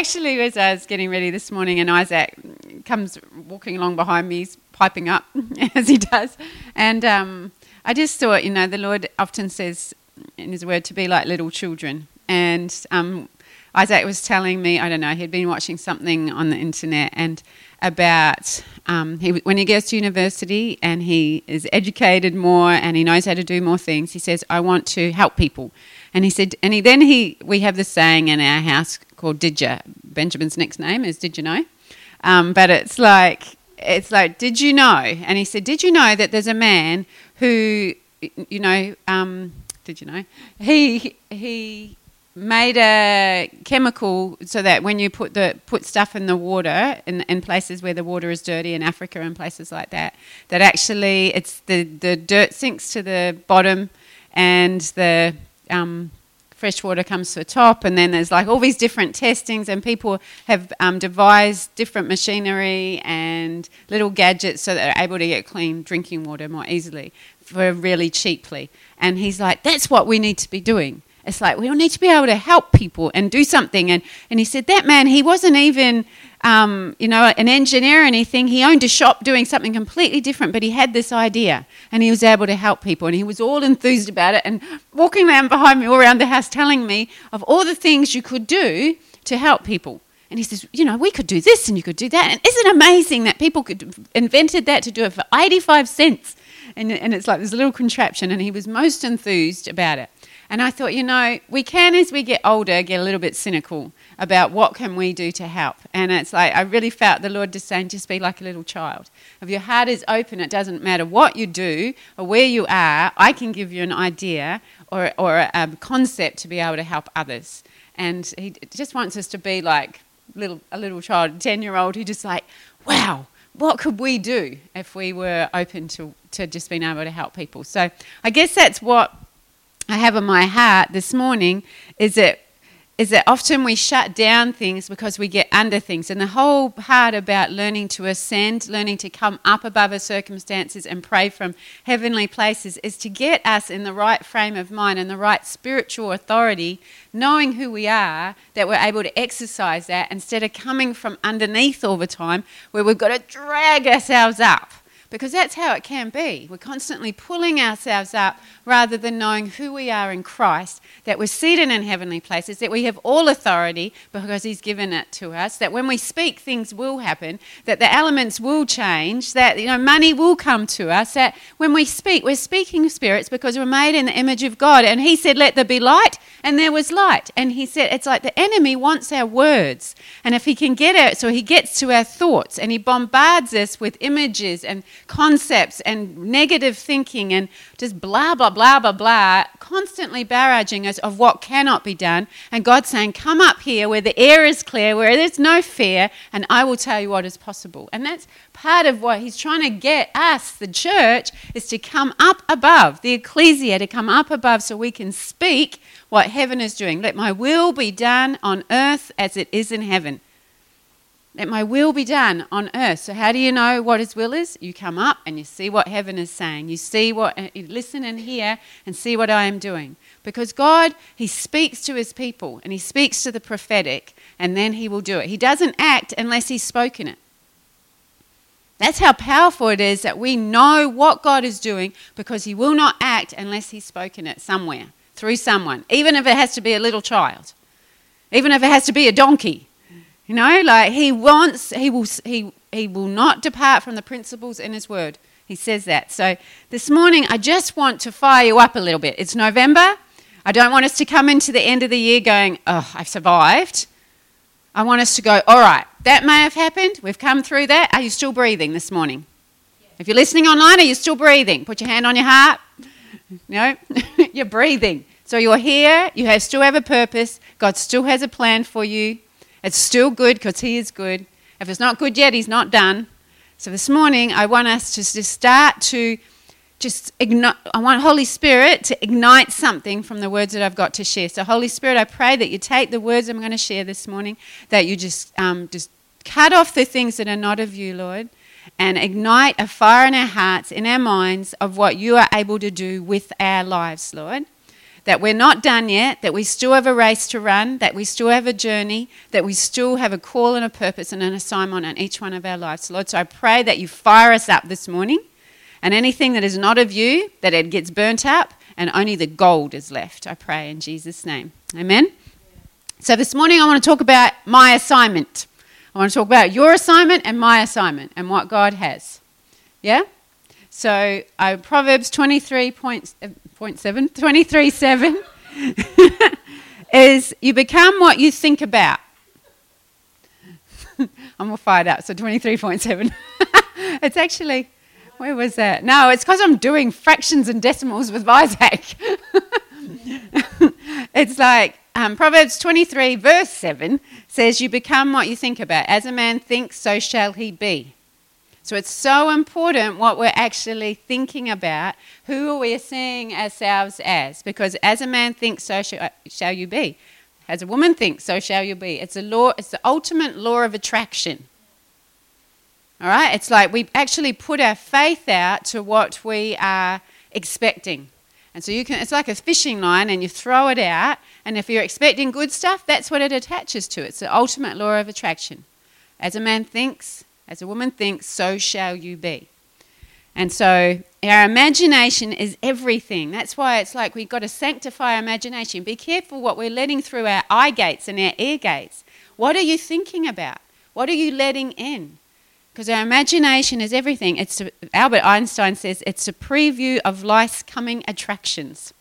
actually, as I was getting ready this morning, and Isaac comes walking along behind me, he's piping up as he does, and um, I just thought, you know, the Lord often says in His Word to be like little children, and um, Isaac was telling me, I don't know, he'd been watching something on the internet and about um, he, when he goes to university and he is educated more and he knows how to do more things. He says, "I want to help people," and he said, and he then he we have this saying in our house called "Did you?" Benjamin's next name is "Did you know?" Um, but it's like it's like, "Did you know?" And he said, "Did you know that there's a man who, you know, um, did you know he he." made a chemical so that when you put the put stuff in the water in, in places where the water is dirty in Africa and places like that, that actually it's the, the dirt sinks to the bottom and the um, fresh water comes to the top and then there's like all these different testings and people have um, devised different machinery and little gadgets so that they're able to get clean drinking water more easily for really cheaply and he's like that's what we need to be doing it's like we all need to be able to help people and do something. And, and he said that man, he wasn't even, um, you know, an engineer or anything. He owned a shop doing something completely different, but he had this idea and he was able to help people. And he was all enthused about it and walking around behind me, all around the house, telling me of all the things you could do to help people. And he says, you know, we could do this and you could do that. And isn't it amazing that people could invented that to do it for 85 cents? And, and it's like this little contraption. And he was most enthused about it. And I thought, you know, we can, as we get older, get a little bit cynical about what can we do to help. And it's like I really felt the Lord just saying, just be like a little child. If your heart is open, it doesn't matter what you do or where you are. I can give you an idea or, or a concept to be able to help others. And He just wants us to be like little a little child, a ten year old, who just like, wow. What could we do if we were open to, to just being able to help people? So I guess that's what I have in my heart this morning is that is that often we shut down things because we get under things. And the whole part about learning to ascend, learning to come up above our circumstances and pray from heavenly places is to get us in the right frame of mind and the right spiritual authority, knowing who we are, that we're able to exercise that instead of coming from underneath all the time where we've got to drag ourselves up because that's how it can be. We're constantly pulling ourselves up rather than knowing who we are in Christ, that we're seated in heavenly places, that we have all authority because He's given it to us, that when we speak, things will happen, that the elements will change, that you know, money will come to us, that when we speak, we're speaking spirits because we're made in the image of God. And He said, Let there be light, and there was light. And He said, It's like the enemy wants our words. And if he can get it, so he gets to our thoughts and he bombards us with images and concepts and negative thinking and just blah, blah, blah, blah, blah, constantly barraging us of what cannot be done. And God saying, Come up here where the air is clear, where there's no fear, and I will tell you what is possible. And that's part of what He's trying to get us, the church, is to come up above, the ecclesia, to come up above so we can speak what heaven is doing. Let my will be done on earth as it is in heaven. Let my will be done on earth. So, how do you know what His will is? You come up and you see what heaven is saying. You see what, uh, you listen and hear and see what I am doing. Because God, He speaks to His people and He speaks to the prophetic, and then He will do it. He doesn't act unless He's spoken it. That's how powerful it is that we know what God is doing because He will not act unless He's spoken it somewhere through someone, even if it has to be a little child, even if it has to be a donkey. You know, like he wants, he will, he, he will not depart from the principles in his word. He says that. So this morning, I just want to fire you up a little bit. It's November. I don't want us to come into the end of the year going, oh, I've survived. I want us to go, all right, that may have happened. We've come through that. Are you still breathing this morning? If you're listening online, are you still breathing? Put your hand on your heart. No, you're breathing. So you're here. You have, still have a purpose. God still has a plan for you. It's still good because He is good. If it's not good yet, He's not done. So this morning, I want us to just start to just ignite, I want Holy Spirit to ignite something from the words that I've got to share. So, Holy Spirit, I pray that you take the words I'm going to share this morning, that you just, um, just cut off the things that are not of you, Lord, and ignite a fire in our hearts, in our minds, of what you are able to do with our lives, Lord that we're not done yet, that we still have a race to run, that we still have a journey, that we still have a call and a purpose and an assignment on each one of our lives. Lord, so I pray that you fire us up this morning and anything that is not of you, that it gets burnt up and only the gold is left. I pray in Jesus' name. Amen. So this morning I want to talk about my assignment. I want to talk about your assignment and my assignment and what God has. Yeah? So, uh, Proverbs 23 points, 2.7, seven is you become what you think about. I'm all fired up, so 23.7. it's actually, where was that? No, it's because I'm doing fractions and decimals with Isaac. it's like um, Proverbs 23, verse 7 says, You become what you think about. As a man thinks, so shall he be. So it's so important what we're actually thinking about. Who are we seeing ourselves as? Because as a man thinks, so shall, you be. As a woman thinks, so shall you be. It's a law. It's the ultimate law of attraction. All right. It's like we actually put our faith out to what we are expecting. And so you can. It's like a fishing line, and you throw it out. And if you're expecting good stuff, that's what it attaches to. It's the ultimate law of attraction. As a man thinks, as a woman thinks, so shall you be. And so our imagination is everything. That's why it's like we've got to sanctify our imagination. Be careful what we're letting through our eye gates and our ear gates. What are you thinking about? What are you letting in? Because our imagination is everything. It's a, Albert Einstein says it's a preview of life's coming attractions.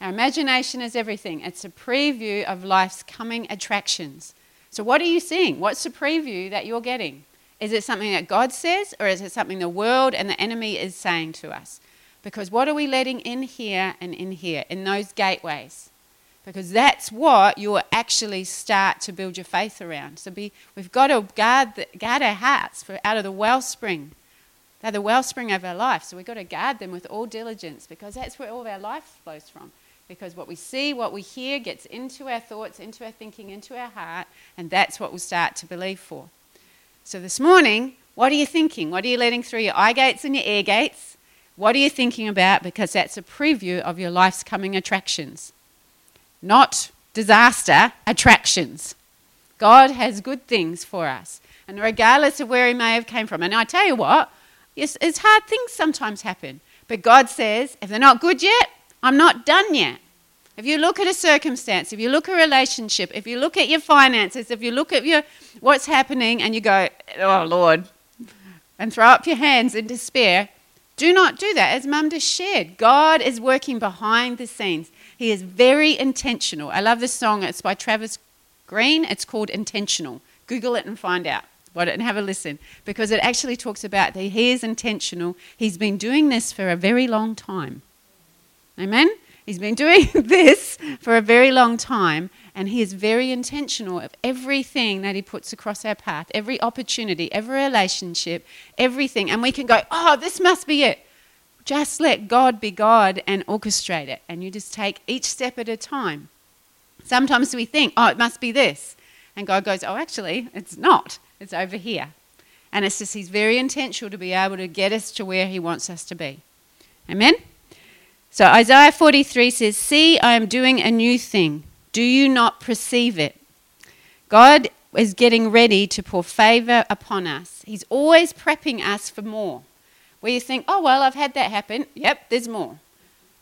Our imagination is everything. It's a preview of life's coming attractions. So, what are you seeing? What's the preview that you're getting? Is it something that God says, or is it something the world and the enemy is saying to us? Because what are we letting in here and in here, in those gateways? Because that's what you'll actually start to build your faith around. So be, we've got to guard, the, guard our hearts for out of the wellspring. They're the wellspring of our life. So we've got to guard them with all diligence because that's where all of our life flows from. Because what we see, what we hear gets into our thoughts, into our thinking, into our heart, and that's what we'll start to believe for. So this morning, what are you thinking? What are you letting through your eye gates and your ear gates? What are you thinking about? Because that's a preview of your life's coming attractions. Not disaster, attractions. God has good things for us. And regardless of where he may have came from. And I tell you what, it's, it's hard things sometimes happen. But God says, if they're not good yet, I'm not done yet. If you look at a circumstance, if you look at a relationship, if you look at your finances, if you look at your what's happening and you go, "Oh Lord," and throw up your hands in despair, do not do that. As Mum just shared, God is working behind the scenes. He is very intentional. I love this song. It's by Travis Greene. It's called Intentional. Google it and find out and have a listen because it actually talks about that he is intentional. He's been doing this for a very long time. Amen? He's been doing this for a very long time, and he is very intentional of everything that he puts across our path, every opportunity, every relationship, everything. And we can go, oh, this must be it. Just let God be God and orchestrate it. And you just take each step at a time. Sometimes we think, oh, it must be this. And God goes, oh, actually, it's not. It's over here. And it's just, He's very intentional to be able to get us to where He wants us to be. Amen? So Isaiah 43 says, See, I am doing a new thing. Do you not perceive it? God is getting ready to pour favor upon us. He's always prepping us for more. Where you think, oh, well, I've had that happen. Yep, there's more.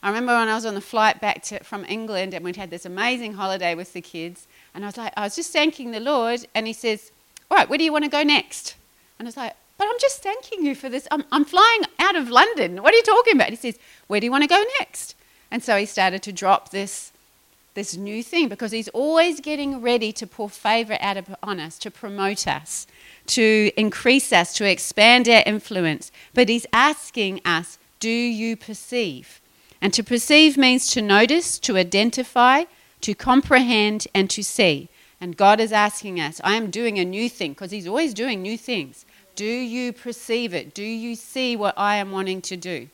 I remember when I was on the flight back to, from England and we'd had this amazing holiday with the kids. And I was like, I was just thanking the Lord. And He says, All right, where do you want to go next? And I was like, but I'm just thanking you for this. I'm, I'm flying out of London. What are you talking about? He says, Where do you want to go next? And so he started to drop this, this new thing because he's always getting ready to pour favor out on us, to promote us, to increase us, to expand our influence. But he's asking us, Do you perceive? And to perceive means to notice, to identify, to comprehend, and to see. And God is asking us, I am doing a new thing because He's always doing new things. Do you perceive it? Do you see what I am wanting to do?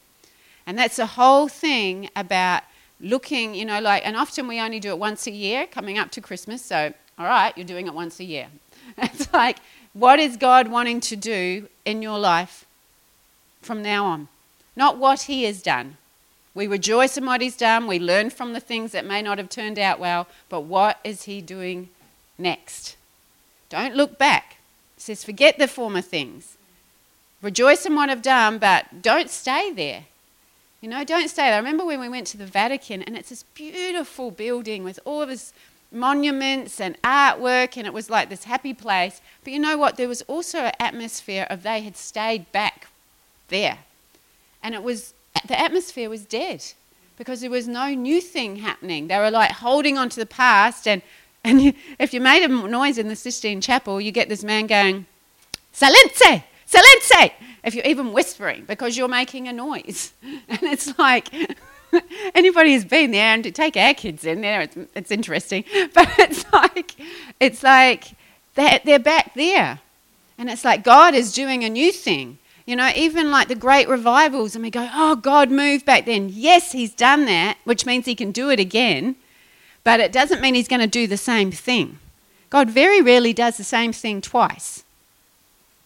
And that's the whole thing about looking, you know, like, and often we only do it once a year coming up to Christmas. So, all right, you're doing it once a year. It's like, what is God wanting to do in your life from now on? Not what He has done. We rejoice in what he's done. We learn from the things that may not have turned out well. But what is he doing next? Don't look back. It says, forget the former things. Rejoice in what I've done, but don't stay there. You know, don't stay there. I remember when we went to the Vatican, and it's this beautiful building with all of this monuments and artwork, and it was like this happy place. But you know what? There was also an atmosphere of they had stayed back there. And it was, the atmosphere was dead because there was no new thing happening. They were like holding on to the past. And, and you, if you made a noise in the Sistine Chapel, you get this man going, Silence! Silence! If you're even whispering because you're making a noise. And it's like, anybody who's been there and to take our kids in there, it's, it's interesting. But it's like, it's like they're, they're back there. And it's like God is doing a new thing. You know, even like the great revivals, and we go, oh, God moved back then. Yes, He's done that, which means He can do it again, but it doesn't mean He's going to do the same thing. God very rarely does the same thing twice.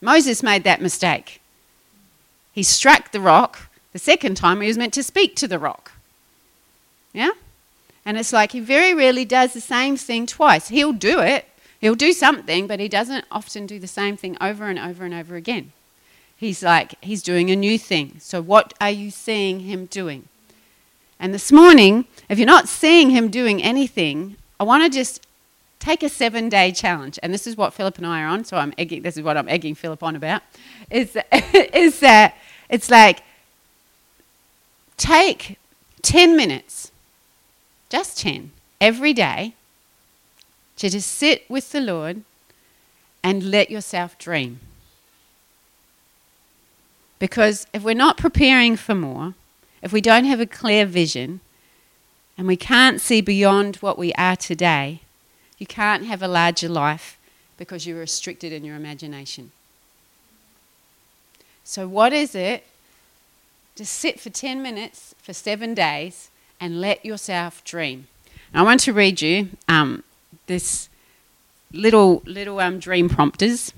Moses made that mistake. He struck the rock the second time he was meant to speak to the rock. Yeah? And it's like he very rarely does the same thing twice. He'll do it, he'll do something, but he doesn't often do the same thing over and over and over again. He's like, he's doing a new thing. So, what are you seeing him doing? And this morning, if you're not seeing him doing anything, I want to just take a seven day challenge. And this is what Philip and I are on. So, I'm egging, this is what I'm egging Philip on about. Is, is that it's like, take 10 minutes just 10, every day, to just sit with the Lord and let yourself dream. Because if we're not preparing for more, if we don't have a clear vision, and we can't see beyond what we are today, you can't have a larger life because you're restricted in your imagination. So, what is it? Just sit for 10 minutes for seven days and let yourself dream. I want to read you um, this little little um, dream prompters.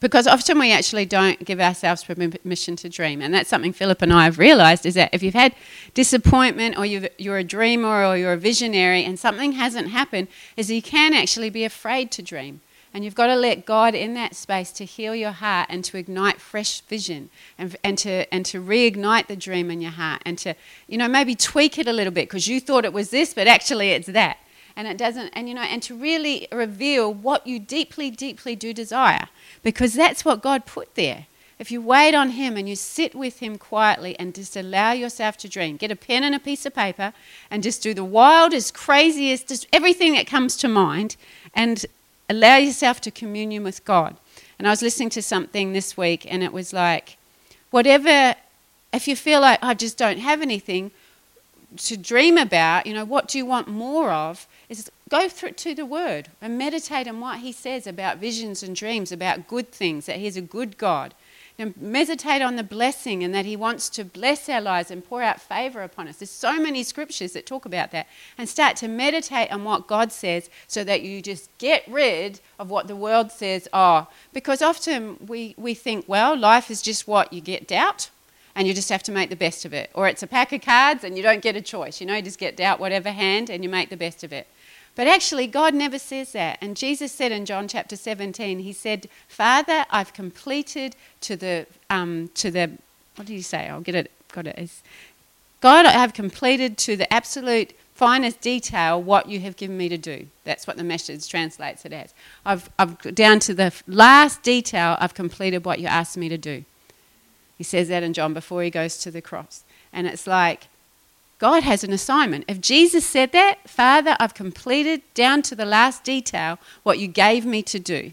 Because often we actually don't give ourselves permission to dream, and that's something Philip and I have realised is that if you've had disappointment, or you're a dreamer, or you're a visionary, and something hasn't happened, is you can actually be afraid to dream. And you've got to let God in that space to heal your heart and to ignite fresh vision and, and, to, and to reignite the dream in your heart and to, you know, maybe tweak it a little bit because you thought it was this, but actually it's that. And it doesn't, and you know, and to really reveal what you deeply, deeply do desire because that's what God put there. If you wait on Him and you sit with Him quietly and just allow yourself to dream, get a pen and a piece of paper and just do the wildest, craziest, just everything that comes to mind and allow yourself to communion with God. And I was listening to something this week, and it was like, whatever, if you feel like I just don't have anything to dream about, you know, what do you want more of? Go through to the Word and meditate on what He says about visions and dreams, about good things, that He's a good God, and meditate on the blessing and that He wants to bless our lives and pour out favor upon us. There's so many scriptures that talk about that. And start to meditate on what God says so that you just get rid of what the world says, oh, because often we, we think, well, life is just what you get doubt and you just have to make the best of it. Or it's a pack of cards and you don't get a choice. You know, you just get dealt whatever hand and you make the best of it. But actually, God never says that. And Jesus said in John chapter 17, He said, Father, I've completed to the, um, to the what did He say? I'll get it, got it. God, I have completed to the absolute finest detail what you have given me to do. That's what the message translates it as. I've, I've down to the last detail, I've completed what you asked me to do. He says that in John before he goes to the cross. And it's like, God has an assignment. If Jesus said that, Father, I've completed down to the last detail what you gave me to do.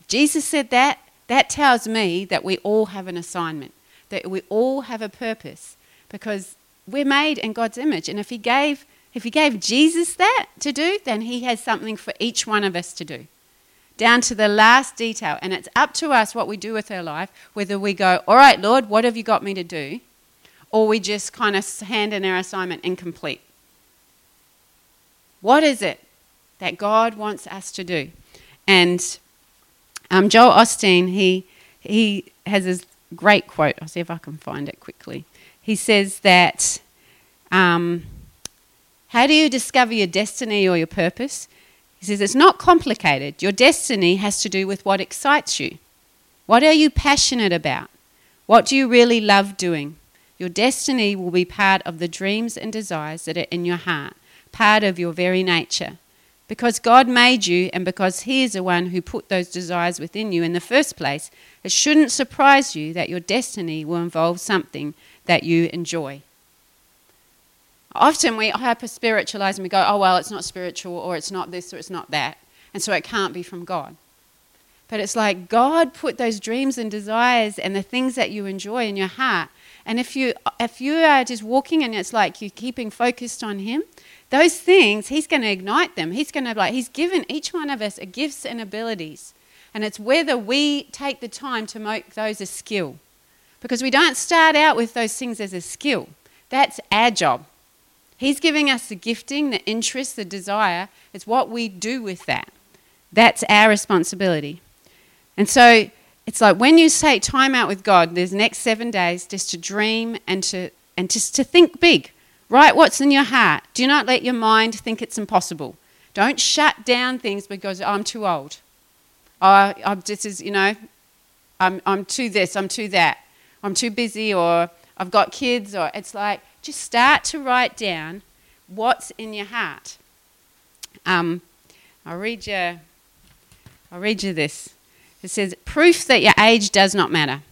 If Jesus said that, that tells me that we all have an assignment, that we all have a purpose because we're made in God's image. And if he gave if he gave Jesus that to do, then he has something for each one of us to do. Down to the last detail. And it's up to us what we do with our life, whether we go, All right, Lord, what have you got me to do? Or we just kind of hand in our assignment incomplete. What is it that God wants us to do? And um, Joel Osteen, he, he has this great quote. I'll see if I can find it quickly. He says that um, how do you discover your destiny or your purpose? He says it's not complicated. Your destiny has to do with what excites you. What are you passionate about? What do you really love doing? Your destiny will be part of the dreams and desires that are in your heart, part of your very nature. Because God made you and because He is the one who put those desires within you in the first place, it shouldn't surprise you that your destiny will involve something that you enjoy. Often we hyper spiritualize and we go, oh, well, it's not spiritual or it's not this or it's not that. And so it can't be from God. But it's like God put those dreams and desires and the things that you enjoy in your heart. And if you, if you are just walking and it's like you're keeping focused on Him, those things, He's going to ignite them. He's going to, like, He's given each one of us gifts and abilities. And it's whether we take the time to make those a skill. Because we don't start out with those things as a skill. That's our job. He's giving us the gifting, the interest, the desire. It's what we do with that. That's our responsibility. And so it's like when you say time out with God, there's next seven days just to dream and to and just to think big. Write what's in your heart. Do not let your mind think it's impossible. Don't shut down things because oh, I'm too old. Oh, I'm just as you know, I'm I'm too this, I'm too that. I'm too busy or I've got kids or it's like just start to write down what's in your heart. Um, I'll read you. I'll read you this. It says, "Proof that your age does not matter."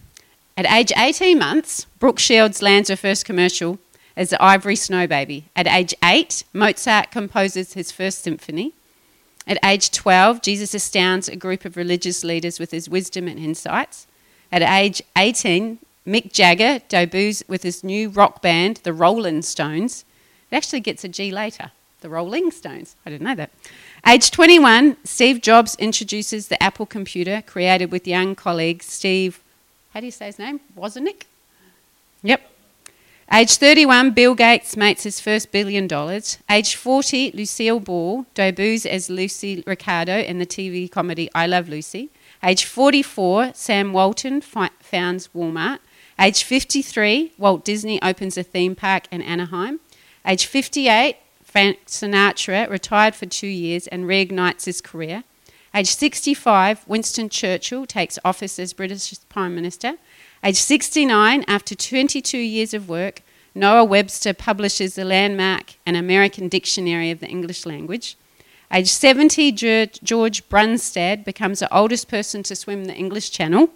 At age 18 months, Brooke Shields lands her first commercial as the Ivory Snow Baby. At age 8, Mozart composes his first symphony. At age 12, Jesus astounds a group of religious leaders with his wisdom and insights. At age 18, Mick Jagger debuts with his new rock band, the Rolling Stones. It actually gets a G later, the Rolling Stones. I didn't know that. Age 21, Steve Jobs introduces the Apple computer created with young colleague Steve, how do you say his name? Wozniak? Yep. Age 31, Bill Gates makes his first billion dollars. Age 40, Lucille Ball debuts as Lucy Ricardo in the TV comedy I Love Lucy. Age 44, Sam Walton founds Walmart. Age 53, Walt Disney opens a theme park in Anaheim. Age 58, Frank Sinatra retired for two years and reignites his career. Age 65, Winston Churchill takes office as British Prime Minister. Age 69, after 22 years of work, Noah Webster publishes the landmark An American Dictionary of the English Language. Age 70, George Brunstad becomes the oldest person to swim the English Channel.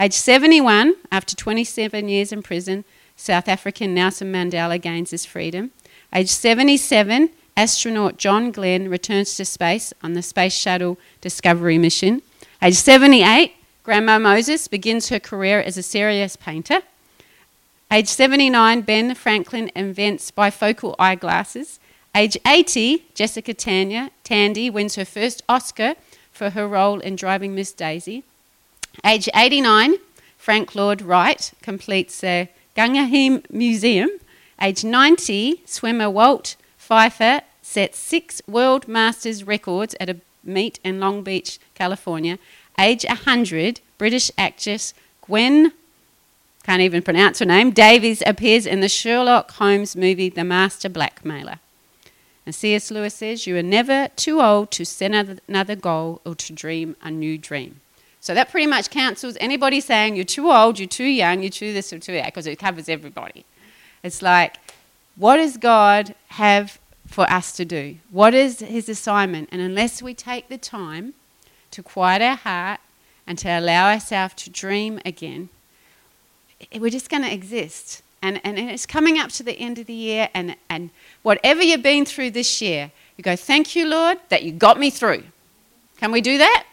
Age 71, after 27 years in prison, South African Nelson Mandela gains his freedom. Age 77, astronaut John Glenn returns to space on the Space Shuttle Discovery mission. Age 78, Grandma Moses begins her career as a serious painter. Age 79, Ben Franklin invents bifocal eyeglasses. Age 80, Jessica Tanya, Tandy wins her first Oscar for her role in Driving Miss Daisy. Age 89, Frank Lloyd Wright completes the Guggenheim Museum. Age 90, swimmer Walt Pfeiffer sets six World Masters records at a meet in Long Beach, California. Age 100, British actress Gwen, can't even pronounce her name, Davies appears in the Sherlock Holmes movie The Master Blackmailer. And C.S. Lewis says, You are never too old to set another goal or to dream a new dream. So that pretty much cancels anybody saying you're too old, you're too young, you're too this or too that, because it covers everybody. It's like, what does God have for us to do? What is His assignment? And unless we take the time to quiet our heart and to allow ourselves to dream again, we're just going to exist. And, and, and it's coming up to the end of the year, and, and whatever you've been through this year, you go, Thank you, Lord, that you got me through. Can we do that?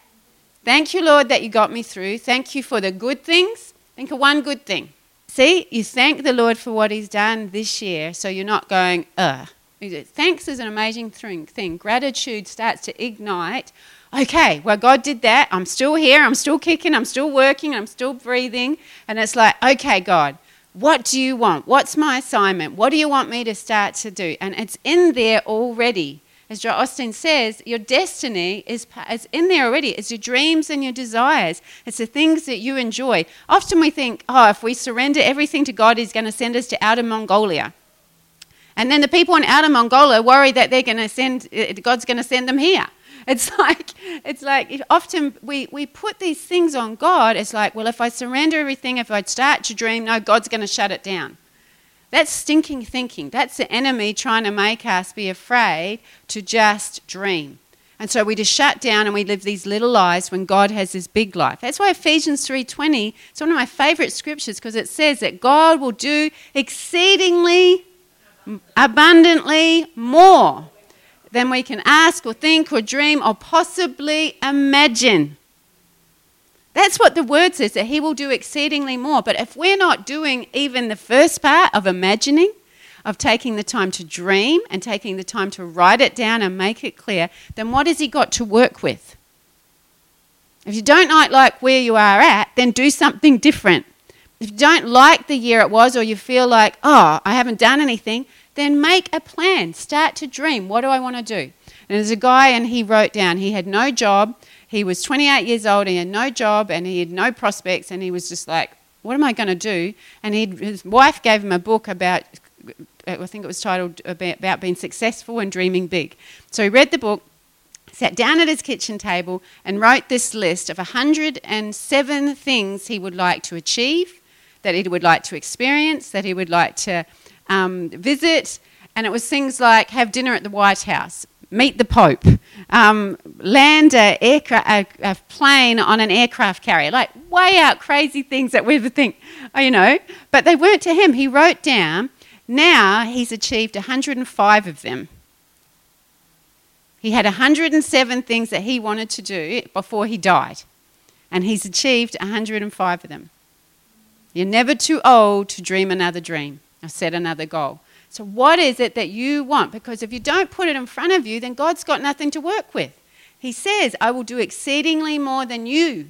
Thank you, Lord, that you got me through. Thank you for the good things. Think of one good thing. See, you thank the Lord for what He's done this year, so you're not going, ugh. Thanks is an amazing thing. Gratitude starts to ignite. Okay, well, God did that. I'm still here. I'm still kicking. I'm still working. I'm still breathing. And it's like, okay, God, what do you want? What's my assignment? What do you want me to start to do? And it's in there already. As Joel Osteen says, your destiny is, is in there already. It's your dreams and your desires. It's the things that you enjoy. Often we think, oh, if we surrender everything to God, He's going to send us to outer Mongolia. And then the people in outer Mongolia worry that they're going to send, uh, God's going to send them here. It's like, it's like often we, we put these things on God. It's like, well, if I surrender everything, if I start to dream, no, God's going to shut it down. That's stinking thinking. That's the enemy trying to make us be afraid to just dream. And so we just shut down and we live these little lives when God has this big life. That's why Ephesians 3:20, it's one of my favorite scriptures because it says that God will do exceedingly abundantly more than we can ask or think or dream or possibly imagine. That's what the word says, that He will do exceedingly more. But if we're not doing even the first part of imagining, of taking the time to dream and taking the time to write it down and make it clear, then what has He got to work with? If you don't like where you are at, then do something different. If you don't like the year it was, or you feel like, oh, I haven't done anything, then make a plan. Start to dream. What do I want to do? And there's a guy, and he wrote down he had no job he was 28 years old, he had no job, and he had no prospects, and he was just like, what am I going to do? And his wife gave him a book about, I think it was titled about being successful and dreaming big. So he read the book, sat down at his kitchen table, and wrote this list of 107 things he would like to achieve, that he would like to experience, that he would like to um, visit. And it was things like have dinner at the White House, meet the Pope, um, land a, a, a, plane on an aircraft carrier, like way out crazy things that we would think, oh, you know. But they weren't to him. He wrote down, now he's achieved 105 of them. He had 107 things that he wanted to do before he died, and he's achieved 105 of them. You're never too old to dream another dream or set another goal. So, what is it that you want? Because if you don't put it in front of you, then God's got nothing to work with. He says, I will do exceedingly more than you,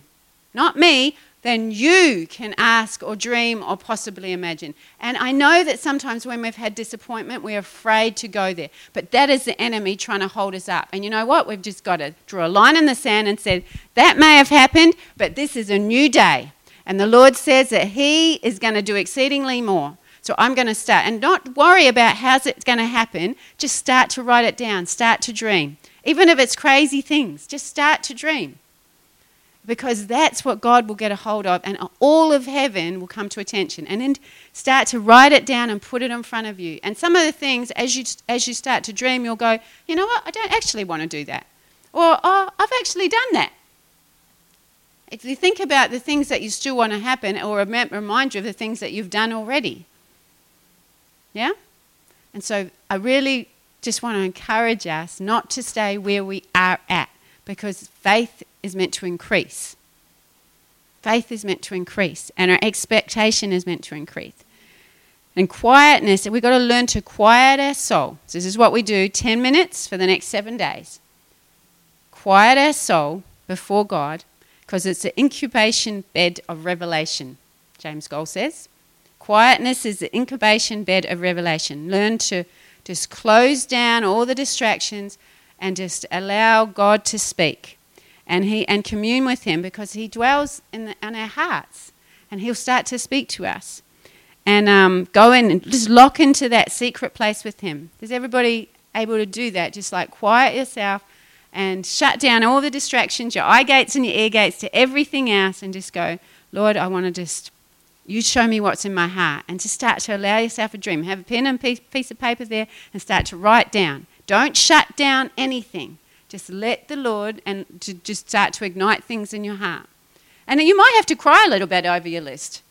not me, than you can ask or dream or possibly imagine. And I know that sometimes when we've had disappointment, we're afraid to go there. But that is the enemy trying to hold us up. And you know what? We've just got to draw a line in the sand and said, that may have happened, but this is a new day. And the Lord says that He is going to do exceedingly more. So I'm going to start and not worry about how's it going to happen. Just start to write it down, start to dream. Even if it's crazy things, just start to dream. Because that's what God will get a hold of, and all of heaven will come to attention. And then start to write it down and put it in front of you. And some of the things, as you, as you start to dream, you'll go, you know what, I don't actually want to do that. Or, oh, I've actually done that. If you think about the things that you still want to happen, or remind you of the things that you've done already. Yeah? And so I really just want to encourage us not to stay where we are at because faith is meant to increase. Faith is meant to increase, and our expectation is meant to increase. And quietness, we've got to learn to quiet our soul. So this is what we do 10 minutes for the next seven days. Quiet our soul before God because it's the incubation bed of revelation, James Goll says. Quietness is the incubation bed of revelation. Learn to just close down all the distractions and just allow God to speak and, he, and commune with Him because He dwells in, the, in our hearts and He'll start to speak to us. And um, go in and just lock into that secret place with Him. Is everybody able to do that? Just like quiet yourself and shut down all the distractions, your eye gates and your ear gates to everything else, and just go, Lord, I want to just you show me what's in my heart. And to start to allow yourself a dream. Have a pen and piece, of paper there and start to write down. Don't shut down anything. Just let the Lord and to just start to ignite things in your heart. And you might have to cry a little bit over your list.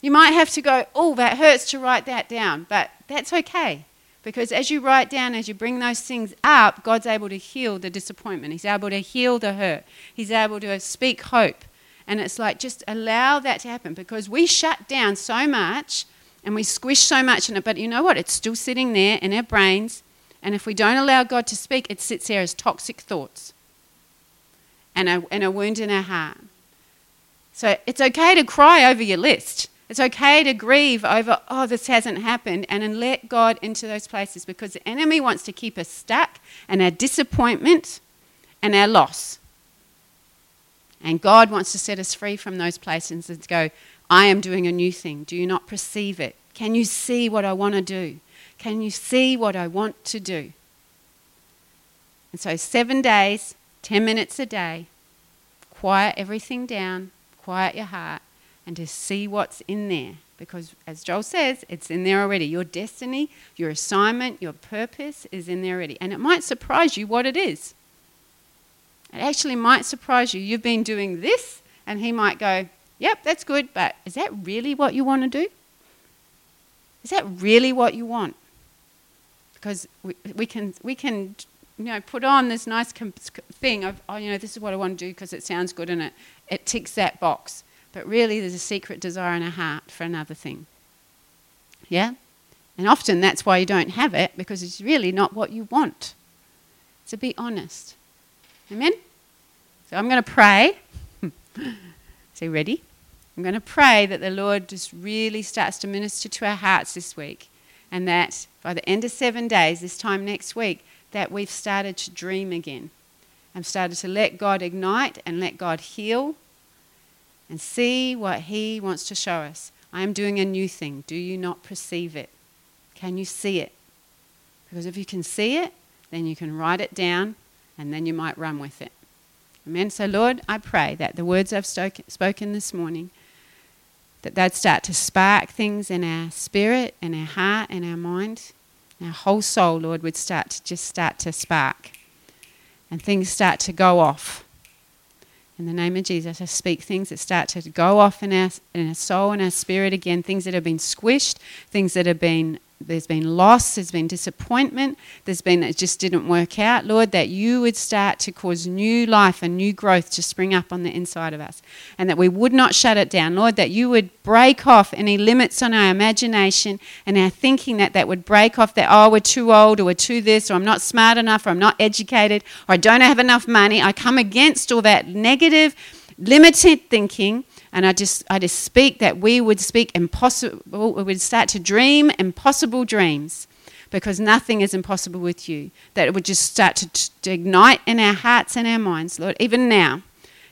You might have to go, oh, that hurts to write that down. But that's okay. Because as you write down, as you bring those things up, God's able to heal the disappointment. He's able to heal the hurt. He's able to speak hope. And it's like, just allow that to happen because we shut down so much and we squish so much in it. But you know what? It's still sitting there in our brains. And if we don't allow God to speak, it sits there as toxic thoughts and a, and a wound in our heart. So it's okay to cry over your list, It's okay to grieve over, oh, this hasn't happened, and then let God into those places because the enemy wants to keep us stuck and our disappointment and our loss. And God wants to set us free from those places and go, I am doing a new thing. Do you not perceive it? Can you see what I want to do? Can you see what I want to do? And so, seven days, 10 minutes a day, quiet everything down, quiet your heart, and to see what's in there. Because, as Joel says, it's in there already. Your destiny, your assignment, your purpose is in there already. And it might surprise you what it is. It actually might surprise you. You've been doing this, and he might go, Yep, that's good, but is that really what you want to do? Is that really what you want? Because we, we can, we can you know, put on this nice thing of, oh, you know, this is what I want to do because it sounds good and it, it ticks that box. But really, there's a secret desire in our heart for another thing. Yeah? And often that's why you don't have it because it's really not what you want. So be honest. Amen? So I'm going to pray. so, ready? I'm going to pray that the Lord just really starts to minister to our hearts this week. And that by the end of seven days, this time next week, that we've started to dream again. I've started to let God ignite and let God heal and see what He wants to show us. I am doing a new thing. Do you not perceive it? Can you see it? Because if you can see it, then you can write it down and then you might run with it. Amen. So, Lord, I pray that the words I've spoken this morning, that they'd start to spark things in our spirit, in our heart, in our mind. Our whole soul, Lord, would start to just start to spark. And things start to go off. In the name of Jesus, I speak things that start to go off in our, in our soul and our spirit again, things that have been squished, things that have been there's been loss, there's been disappointment, there's been it just didn't work out, Lord, that you would start to cause new life and new growth to spring up on the inside of us. And that we would not shut it down, Lord, that you would break off any limits on our imagination and our thinking that that would break off that, oh, we're too old or we're too this or I'm not smart enough or I'm not educated or I don't have enough money. I come against all that negative, limited thinking and I just, I just speak that we would speak impossible, we would start to dream impossible dreams because nothing is impossible with you. That it would just start to, to ignite in our hearts and our minds, Lord, even now,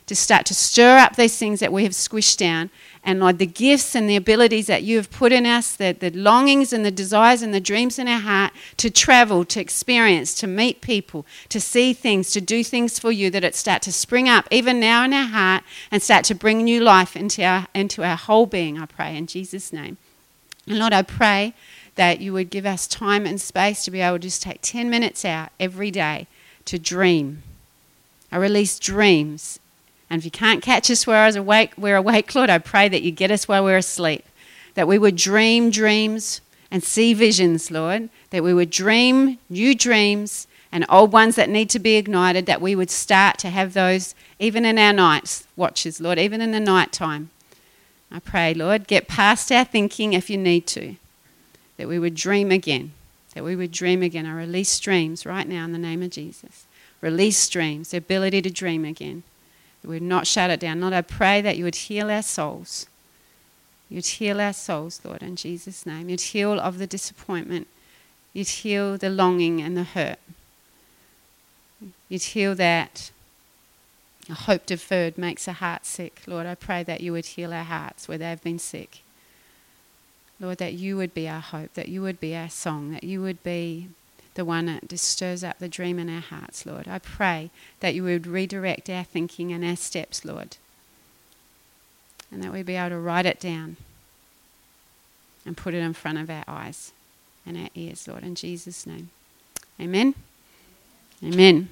to start to stir up these things that we have squished down and Lord, the gifts and the abilities that you have put in us, the, the longings and the desires and the dreams in our heart to travel, to experience, to meet people, to see things, to do things for you, that it start to spring up even now in our heart and start to bring new life into our, into our whole being, I pray, in Jesus' name. And Lord, I pray that you would give us time and space to be able to just take 10 minutes out every day to dream. I release dreams and if you can't catch us while we're awake, we're awake, Lord, I pray that you get us while we're asleep. That we would dream dreams and see visions, Lord. That we would dream new dreams and old ones that need to be ignited, that we would start to have those even in our nights watches, Lord, even in the night time. I pray, Lord, get past our thinking if you need to. That we would dream again. That we would dream again. I release dreams right now in the name of Jesus. Release dreams, the ability to dream again that we would not shut it down. Lord, I pray that you would heal our souls. You'd heal our souls, Lord, in Jesus' name. You'd heal of the disappointment. You'd heal the longing and the hurt. You'd heal that. A hope deferred makes a heart sick. Lord, I pray that you would heal our hearts where they've been sick. Lord, that you would be our hope, that you would be our song, that you would be the one that stirs up the dream in our hearts, Lord. I pray that you would redirect our thinking and our steps, Lord, and that we'd be able to write it down and put it in front of our eyes and our ears, Lord, in Jesus' name. Amen. Amen.